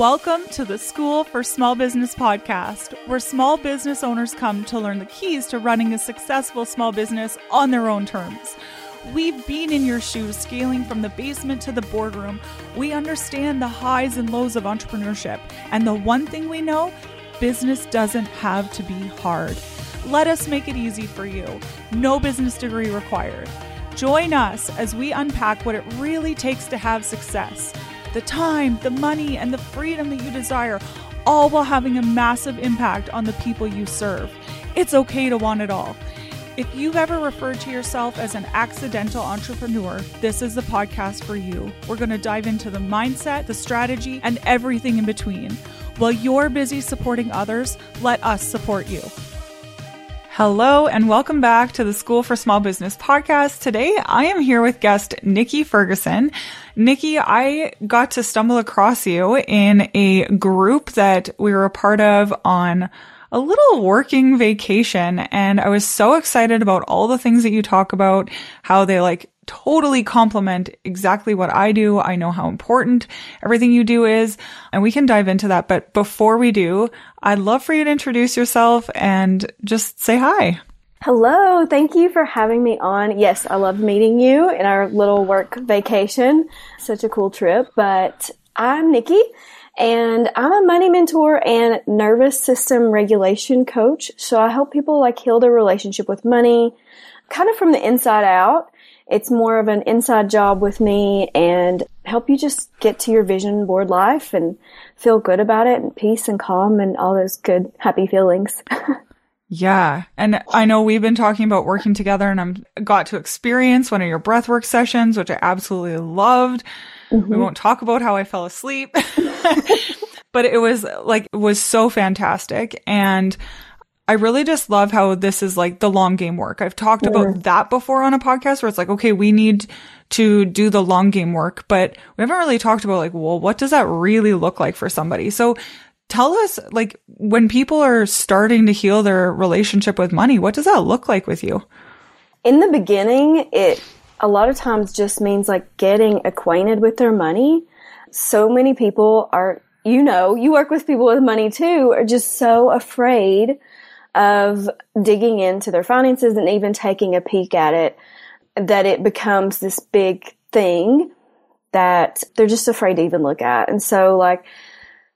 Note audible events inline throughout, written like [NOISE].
Welcome to the School for Small Business podcast, where small business owners come to learn the keys to running a successful small business on their own terms. We've been in your shoes, scaling from the basement to the boardroom. We understand the highs and lows of entrepreneurship. And the one thing we know business doesn't have to be hard. Let us make it easy for you. No business degree required. Join us as we unpack what it really takes to have success the time, the money, and the freedom that you desire, all while having a massive impact on the people you serve. It's okay to want it all. If you've ever referred to yourself as an accidental entrepreneur, this is the podcast for you. We're going to dive into the mindset, the strategy, and everything in between. While you're busy supporting others, let us support you. Hello and welcome back to the School for Small Business podcast. Today I am here with guest Niki Ferguson. Niki, I got to stumble across you in a group that we were a part of on a little working vacation and I was so excited about all the things that you talk about, how they like totally complement exactly what I do. I know how important everything you do is, and we can dive into that. But before we do, I'd love for you to introduce yourself and just say hi. Hello, thank you for having me on. Yes, I loved meeting you in our little work vacation. Such a cool trip. But I'm Niki, and I'm a money mentor and nervous system regulation coach. So I help people like heal their relationship with money, kind of from the inside out it's more of an inside job with me and help you just get to your vision board life and feel good about it and peace and calm and all those good happy feelings. [LAUGHS] yeah. And I know we've been talking about working together and I'm got to experience one of your breathwork sessions, which I absolutely loved. Mm-hmm. We won't talk about how I fell asleep, [LAUGHS] but it was like, it was so fantastic. And I really just love how this is like the long game work. I've talked about mm. that before on a podcast where it's like, okay, we need to do the long game work, but we haven't really talked about like, well, what does that really look like for somebody? So tell us, like, when people are starting to heal their relationship with money, what does that look like with you? In the beginning, it a lot of times just means like getting acquainted with their money. So many people are, you know, you work with people with money too, are just so afraid of digging into their finances and even taking a peek at it that it becomes this big thing that they're just afraid to even look at. And so like,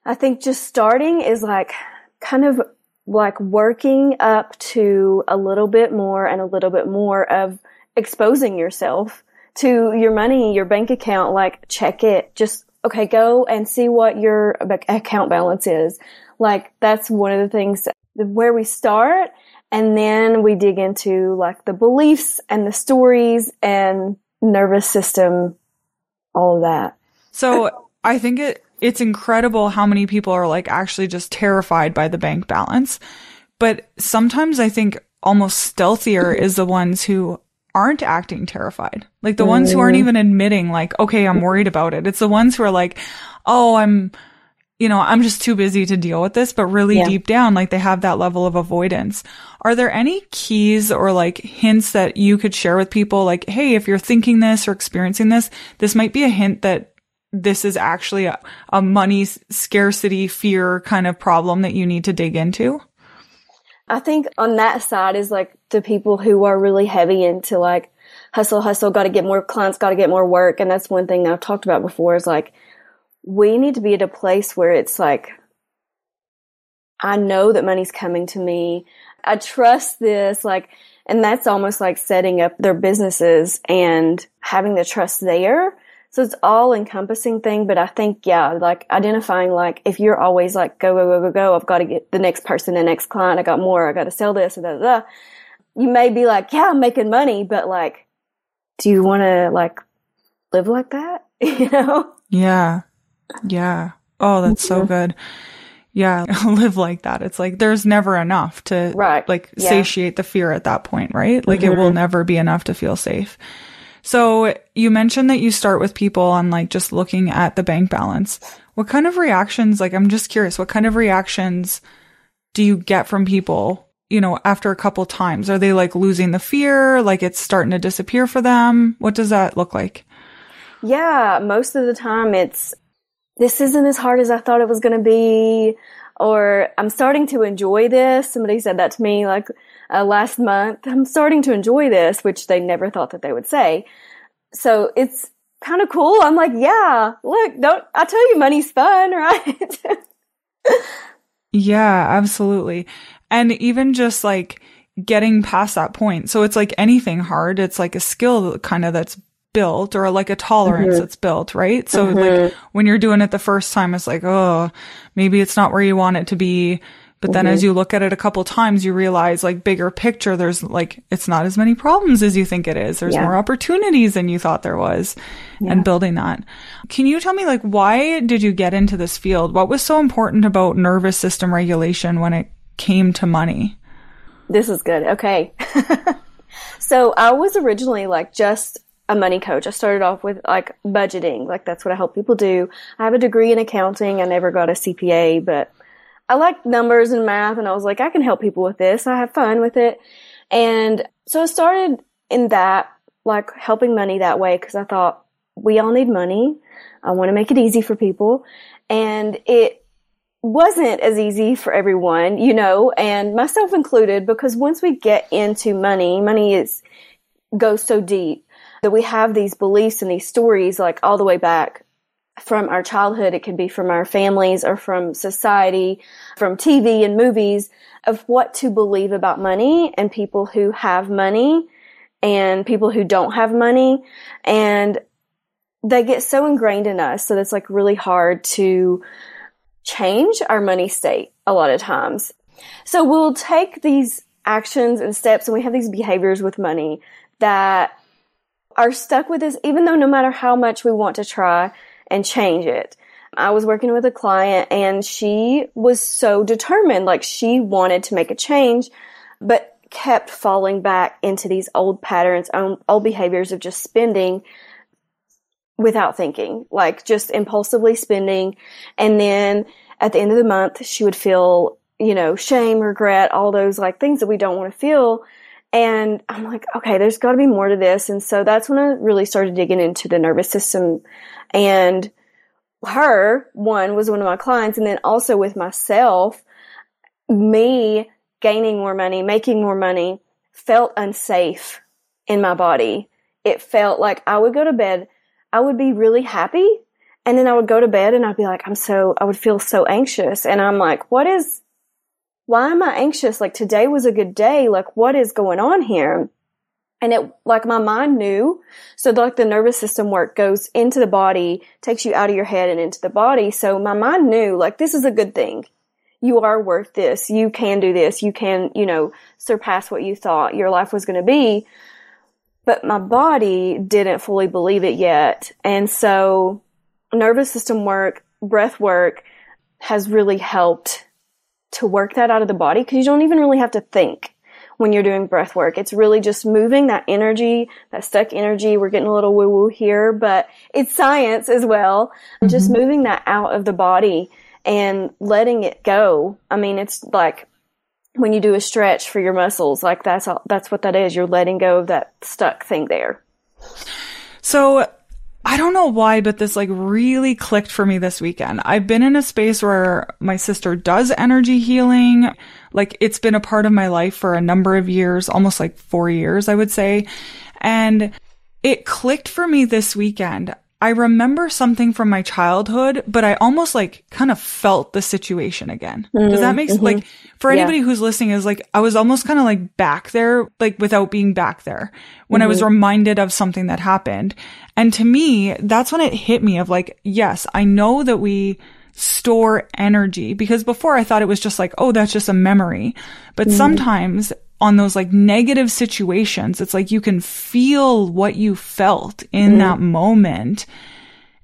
I think just starting is like kind of like working up to a little bit more and a little bit more of exposing yourself to your money, your bank account, like check it, just, okay, go and see what your account balance is. Like that's one of the things where we start and then we dig into like the beliefs and the stories and nervous system, all of that. So [LAUGHS] I think it, it's incredible how many people are like actually just terrified by the bank balance. But sometimes I think almost stealthier is the ones who aren't acting terrified. Like the ones who aren't mm. even admitting like, okay, I'm worried about it. It's the ones who are like, oh, I'm, you know, I'm just too busy to deal with this, but really yeah. deep down, like they have that level of avoidance. Are there any keys or like hints that you could share with people? Like, hey, if you're thinking this or experiencing this, this might be a hint that this is actually a, a money scarcity fear kind of problem that you need to dig into? I think on that side is like the people who are really heavy into like hustle, hustle, got to get more clients, got to get more work. And that's one thing that I've talked about before is like, we need to be at a place where it's like, I know that money's coming to me. I trust this, like, and that's almost like setting up their businesses and having the trust there. So it's all encompassing thing, but I think, yeah, like identifying, like, if you're always like, go, go, go, go, go, I've got to get the next person, the next client, I got more, I got to sell this, da, da, da. You may be like, yeah, I'm making money, but like, do you want to like live like that? [LAUGHS] you know? Yeah. Yeah. Oh, that's so good. Yeah, [LAUGHS] live like that. It's like there's never enough to right. like yeah. satiate the fear at that point, right? Like mm-hmm. it will mm-hmm. never be enough to feel safe. So you mentioned that you start with people on like just looking at the bank balance. What kind of reactions, like I'm just curious, what kind of reactions do you get from people, you know, after a couple times? Are they like losing the fear? Like it's starting to disappear for them? What does that look like? Yeah, most of the time it's this isn't as hard as I thought it was going to be, or I'm starting to enjoy this. Somebody said that to me like uh, last month. I'm starting to enjoy this, which they never thought that they would say. So it's kind of cool. I'm like, yeah, look, don't, I tell you money's fun, [LAUGHS] right? yeah, absolutely. And even just like getting past that point. So it's like anything hard. It's like a skill kind of that's built or like a tolerance mm-hmm. that's built, right? So mm-hmm. like when you're doing it the first time, it's like, oh, maybe it's not where you want it to be. But then mm-hmm. as you look at it a couple times, you realize like bigger picture, there's like, it's not as many problems as you think it is. There's yeah. more opportunities than you thought there was yeah. and building that. Can you tell me like, why did you get into this field? What was so important about nervous system regulation when it came to money? This is good. Okay. [LAUGHS] so I was originally like just a money coach. I started off with like budgeting, like that's what I help people do. I have a degree in accounting. I never got a CPA, but I like numbers and math and I was like, I can help people with this. I have fun with it. And so I started in that, like helping money that way because I thought we all need money. I want to make it easy for people. And it wasn't as easy for everyone, you know, and myself included, because once we get into money, money is, goes so deep that we have these beliefs and these stories like all the way back from our childhood. It could be from our families or from society, from TV and movies of what to believe about money and people who have money and people who don't have money. And they get so ingrained in us that it's like really hard to change our money state a lot of times. So we'll take these actions and steps and we have these behaviors with money that are stuck with this, even though no matter how much we want to try and change it. I was working with a client and she was so determined, like she wanted to make a change, but kept falling back into these old patterns, old behaviors of just spending without thinking, like just impulsively spending. And then at the end of the month, she would feel, you know, shame, regret, all those like things that we don't want to feel. And I'm like, okay, there's got to be more to this. And so that's when I really started digging into the nervous system. And her, one, was one of my clients. And then also with myself, me gaining more money, making more money felt unsafe in my body. It felt like I would go to bed, I would be really happy. And then I would go to bed and I'd be like, I'm so, I would feel so anxious. And I'm like, what is, why am I anxious? Like today was a good day. Like what is going on here? And it, like my mind knew. So like the nervous system work goes into the body, takes you out of your head and into the body. So my mind knew like this is a good thing. You are worth this. You can do this. You can, you know, surpass what you thought your life was going to be. But my body didn't fully believe it yet. And so nervous system work, breath work has really helped to work that out of the body because you don't even really have to think when you're doing breath work. It's really just moving that energy, that stuck energy. We're getting a little woo woo here, but it's science as well. Mm-hmm. Just moving that out of the body and letting it go. I mean, it's like when you do a stretch for your muscles, like that's all, that's what that is. You're letting go of that stuck thing there. So I don't know why, but this like really clicked for me this weekend. I've been in a space where my sister does energy healing. Like it's been a part of my life for a number of years, almost like four years, I would say. And it clicked for me this weekend. I remember something from my childhood, but I almost like kind of felt the situation again. Mm-hmm, Does that make sense? Mm-hmm. Like for anybody yeah. who's listening is like, I was almost kind of like back there, like without being back there when mm-hmm. I was mm-hmm. reminded of something that happened. And to me, that's when it hit me of like, yes, I know that we store energy because before I thought it was just like, oh, that's just a memory. But mm-hmm. sometimes on those like negative situations, it's like you can feel what you felt in mm that moment.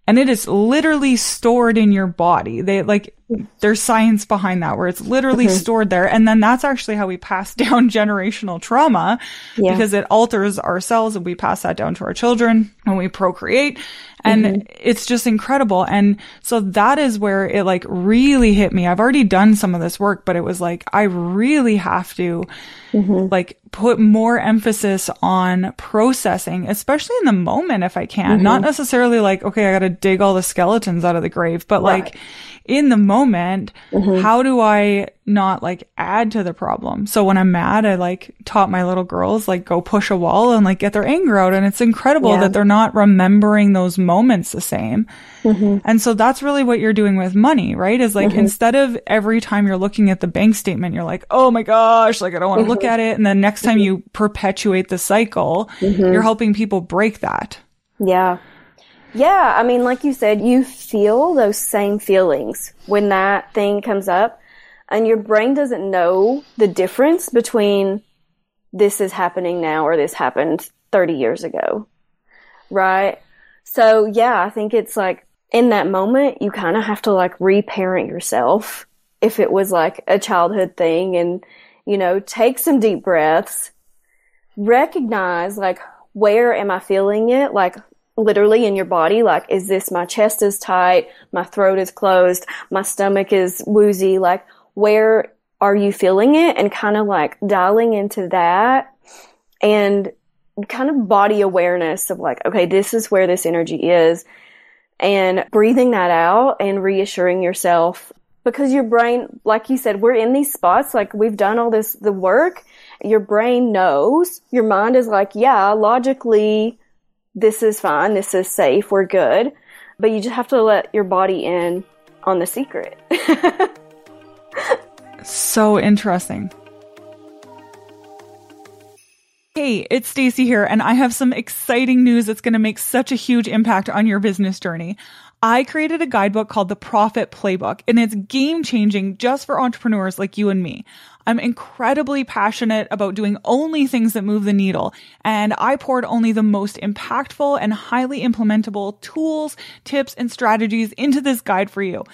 And it is literally stored in your body. They like, there's science behind that where it's literally mm-hmm. stored there. And then that's actually how we pass [LAUGHS] down generational trauma yeah. because it alters our cells and we pass that down to our children when we procreate. And mm-hmm. it's just incredible. And so that is where it like really hit me. I've already done some of this work, but it was like, I really have to mm-hmm. like put more emphasis on processing, especially in the moment if I can. Mm-hmm. Not necessarily like, okay, I got to dig all the skeletons out of the grave, but right. like in the moment, mm-hmm. how do I not like add to the problem? So when I'm mad, I like taught my little girls like go push a wall and like get their anger out. And it's incredible yeah. that they're not remembering those moments the same. Mm-hmm. And so that's really what you're doing with money, right? Is like mm-hmm. instead of every time you're looking at the bank statement, you're like, oh my gosh, like I don't want to look mm-hmm. at it. And then next time mm-hmm. you perpetuate the cycle, mm-hmm. you're helping people break that. Yeah. Yeah, I mean, like you said, you feel those same feelings when that thing comes up, and your brain doesn't know the difference between this is happening now or this happened 30 years ago. Right? So, yeah, I think it's like in that moment, you kind of have to like reparent yourself if it was like a childhood thing and, you know, take some deep breaths, recognize like, where am I feeling it? Like, literally in your body like is this my chest is tight my throat is closed my stomach is woozy like where are you feeling it and kind of like dialing into that and kind of body awareness of like okay this is where this energy is and breathing that out and reassuring yourself because your brain like you said we're in these spots like we've done all this the work your brain knows your mind is like yeah logically this is fine, this is safe, we're good. But you just have to let your body in on the secret. [LAUGHS] so interesting. Hey, it's Stacy here, and I have some exciting news that's going to make such a huge impact on your business journey. I created a guidebook called the Profit Playbook, and it's game changing just for entrepreneurs like you and me. I'm incredibly passionate about doing only things that move the needle, and I poured only the most impactful and highly implementable tools, tips, and strategies into this guide for you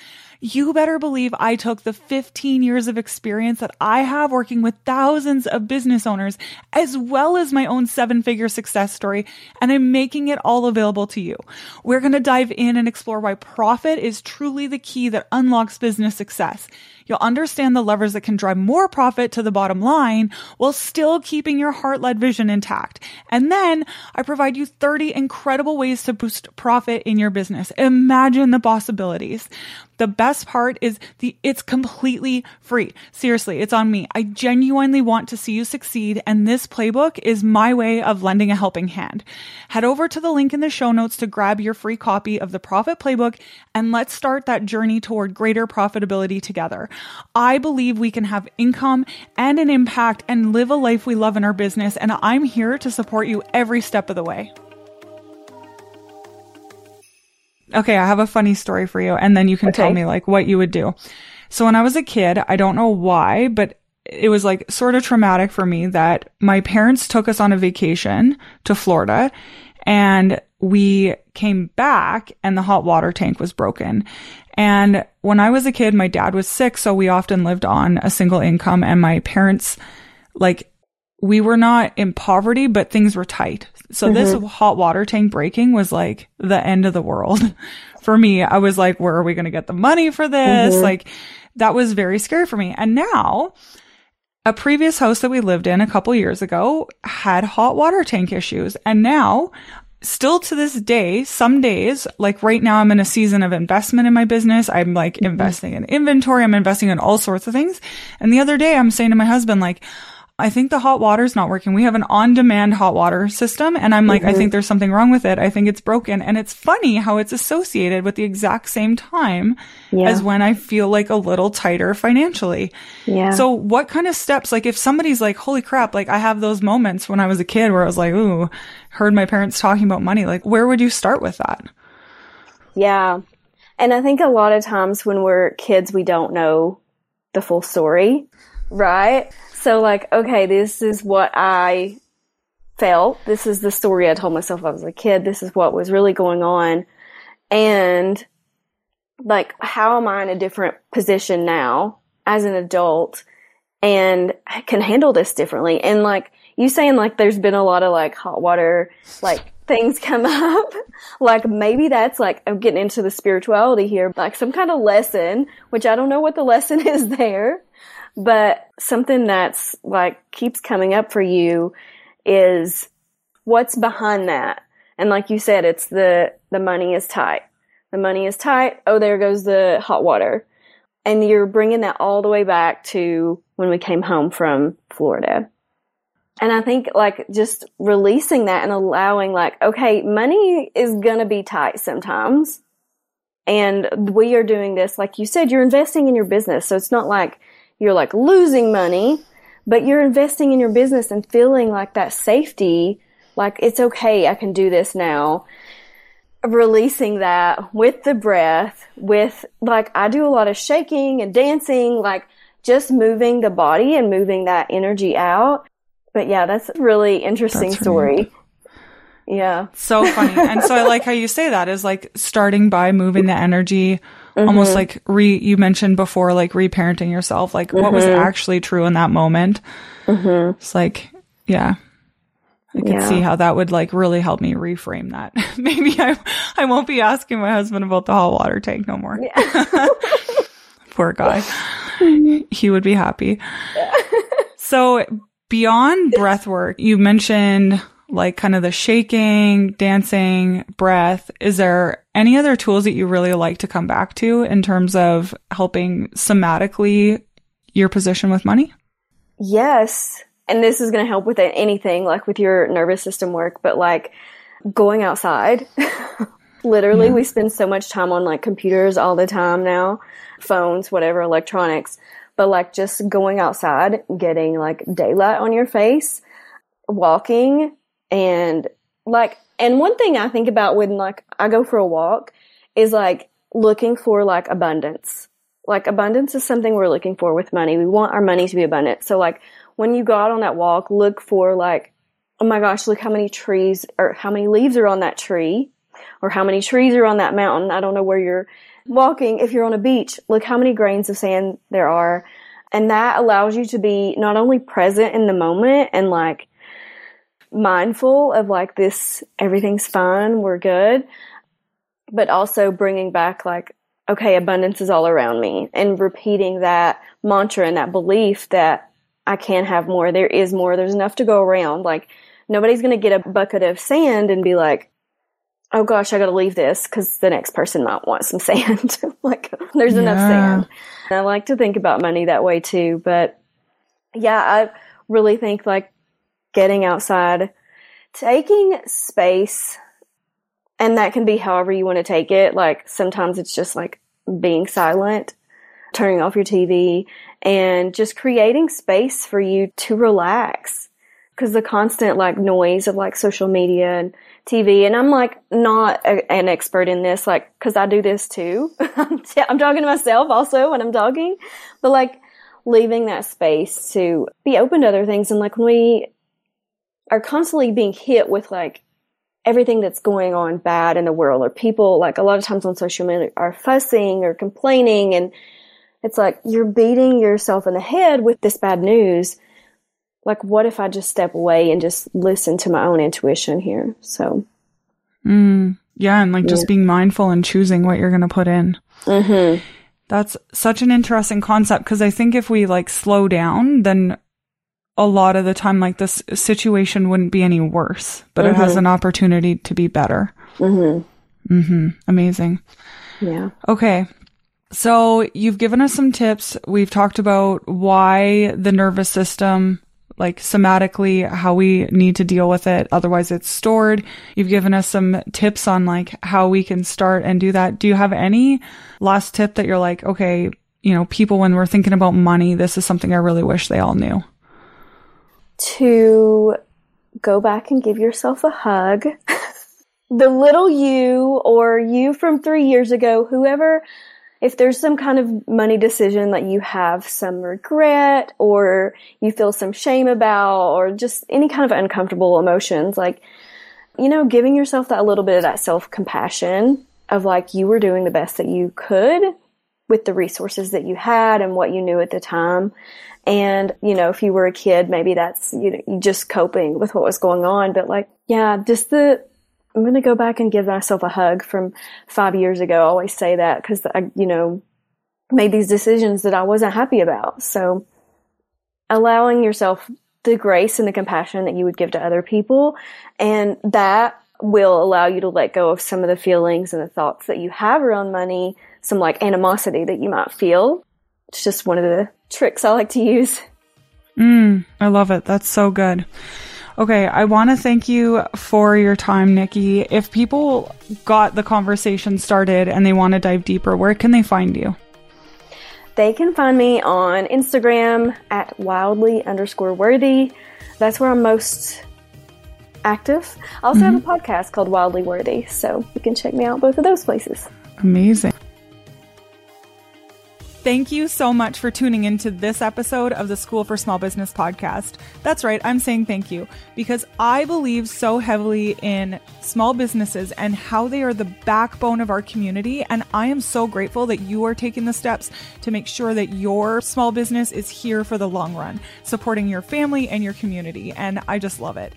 you better believe I took the 15 years of experience that I have working with thousands of business owners, as well as my own seven figure success story, and I'm making it all available to you. We're going to dive in and explore why profit is truly the key that unlocks business success. You'll understand the levers that can drive more profit to the bottom line while still keeping your heart led vision intact. And then I provide you 30 incredible ways to boost profit in your business. Imagine the possibilities. The best part is the it's completely free. Seriously, it's on me. I genuinely want to see you succeed and this playbook is my way of lending a helping hand. Head over to the link in the show notes to grab your free copy of the Profit Playbook and let's start that journey toward greater profitability together. I believe we can have income and an impact and live a life we love in our business and I'm here to support you every step of the way. Okay, I have a funny story for you, and then you can okay. tell me like what you would do. So when I was a kid, I don't know why, but it was like sort of traumatic for me that my parents took us on a vacation to Florida and we came back and the hot water tank was broken. And when I was a kid, my dad was sick, so we often lived on a single income and my parents like we were not in poverty, but things were tight. So mm-hmm. this hot water tank breaking was like the end of the world [LAUGHS] for me. I was like, where are we going to get the money for this? Mm-hmm. Like that was very scary for me. And now a previous house that we lived in a couple years ago had hot water tank issues. And now still to this day, some days, like right now, I'm in a season of investment in my business. I'm like mm-hmm. investing in inventory. I'm investing in all sorts of things. And the other day I'm saying to my husband, like, I think the hot water's not working. We have an on-demand hot water system. And I'm like, mm-hmm. I think there's something wrong with it. I think it's broken. And it's funny how it's associated with the exact same time yeah. as when I feel like a little tighter financially. Yeah. So what kind of steps, like if somebody's like, holy crap, like I have those moments when I was a kid where I was like, ooh, heard my parents talking about money. Like where would you start with that? Yeah. And I think a lot of times when we're kids, we don't know the full story, right? So like, okay, this is what I felt. This is the story I told myself I was a kid. This is what was really going on. And like how am I in a different position now as an adult and can handle this differently. And like you saying like there's been a lot of like hot water like things come [LAUGHS] up. like maybe that's like I'm getting into the spirituality here, like some kind of lesson, which I don't know what the lesson [LAUGHS] is there, but something that's like keeps coming up for you is what's behind that. And like you said, it's the the money is tight. The money is tight. Oh, there goes the hot water. And you're bringing that all the way back to when we came home from Florida. And I think like just releasing that and allowing like, okay, money is going to be tight sometimes. And we are doing this, like you said, you're investing in your business. So it's not like you're like losing money, but you're investing in your business and feeling like that safety, like it's okay, I can do this now releasing that with the breath, with like I do a lot of shaking and dancing, like just moving the body and moving that energy out. But yeah, that's a really interesting that's story. Right. Yeah. So funny. and so I like how you say that is like starting by moving the energy, mm-hmm. almost like re, you mentioned before, like reparenting yourself, like mm-hmm. what was mm-hmm. actually true in that moment. Mm-hmm. It's like, yeah, I could yeah. see how that would like really help me reframe that. [LAUGHS] Maybe I I won't be asking my husband about the hot water tank no more. Yeah. [LAUGHS] Poor guy. he would be happy. [LAUGHS] So beyond breath work, you mentioned like kind of the shaking, dancing, breath. Is there any other tools that you really like to come back to in terms of helping somatically your position with money? Yes and this is going to help with anything like with your nervous system work, but like going outside. [LAUGHS] Literally, yeah. we spend so much time on like computers all the time now, phones, whatever, electronics. But like just going outside, getting like daylight on your face, walking, and like, and one thing I think about when like I go for a walk is like looking for like abundance. Like abundance is something we're looking for with money. We want our money to be abundant. So like when you go out on that walk, look for like, oh my gosh, look how many trees or how many leaves are on that tree or how many trees are on that mountain. I don't know where you're walking. If you're on a beach, look how many grains of sand there are. And that allows you to be not only present in the moment and like mindful of like this, everything's fine, we're good, but also bringing back like, okay, abundance is all around me and repeating that mantra and that belief that I can have more. There is more. There's enough to go around. Like nobody's going to get a bucket of sand and be like, oh gosh, I got to leave this because the next person might want some [LAUGHS] sand. like there's yeah. enough sand. And I like to think about money that way too. But yeah, I really think like getting outside, taking space, and that can be however you want to take it. Like sometimes it's just like being silent, turning off your TV, and just creating space for you to relax. Cause the constant like noise of like social media and TV, and I'm like not a, an expert in this, like, cause I do this too. [LAUGHS] I'm, t- I'm talking to myself also when I'm talking, but like leaving that space to be open to other things. And like when we are constantly being hit with like everything that's going on bad in the world or people like a lot of times on social media are fussing or complaining and it's like you're beating yourself in the head with this bad news. Like, what if I just step away and just listen to my own intuition here? So, mm, yeah, and like yeah. just being mindful and choosing what you're going to put in. Mm-hmm. That's such an interesting concept because I think if we like slow down, then a lot of the time, like this situation wouldn't be any worse, but mm-hmm. it has mm-hmm. an opportunity to be better. Mm-hmm. Mm-hmm. Amazing. Yeah. Okay. So you've given us some tips. We've talked about why the nervous system, like somatically, how we need to deal with it. Otherwise it's stored. You've given us some tips on like how we can start and do that. Do you have any last tip that you're like, okay, you know, people, when we're thinking about money, this is something I really wish they all knew? To go back and give yourself a hug. [LAUGHS] the little you or you from three years ago, whoever if there's some kind of money decision that you have some regret or you feel some shame about or just any kind of uncomfortable emotions, like, you know, giving yourself that little bit of that self compassion of like you were doing the best that you could with the resources that you had and what you knew at the time. And, you know, if you were a kid, maybe that's, you know, just coping with what was going on. But like, yeah, just the, I'm going to go back and give myself a hug from five years ago. I always say that because I, you know, made these decisions that I wasn't happy about. So allowing yourself the grace and the compassion that you would give to other people. And that will allow you to let go of some of the feelings and the thoughts that you have around money, some like animosity that you might feel. It's just one of the tricks I like to use. Mm, I love it. That's so good. Okay, I want to thank you for your time, Niki. If people got the conversation started and they want to dive deeper, where can they find you? They can find me on Instagram at wildly underscore worthy. That's where I'm most active. I also mm-hmm. have a mm-hmm. podcast called Wildly Worthy, so you can check me out both of those places. Amazing. Thank you so much for tuning into this episode of the School for Small Business podcast. That's right, I'm saying thank you because I believe so heavily in small businesses and how they are the backbone of our community. And I am so grateful that you are taking the steps to make sure that your small business is here for the long run, supporting your family and your community. And I just love it.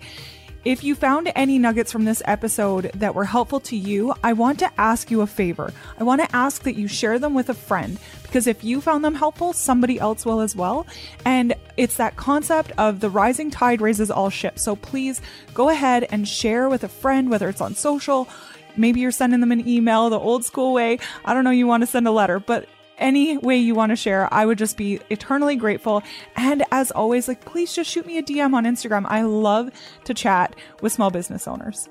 If you found any nuggets from this episode that were helpful to you, I want to ask you a favor. I want to ask that you share them with a friend because if you found them helpful, somebody else will as well. And it's that concept of the rising tide raises all ships. So please go ahead and share with a friend, whether it's on social, maybe you're sending them an email the old school way. I don't know, you want to send a letter, but any way you want to share, I would just be eternally grateful. And as always, like, please just shoot me a DM on Instagram. I love to chat with small business owners.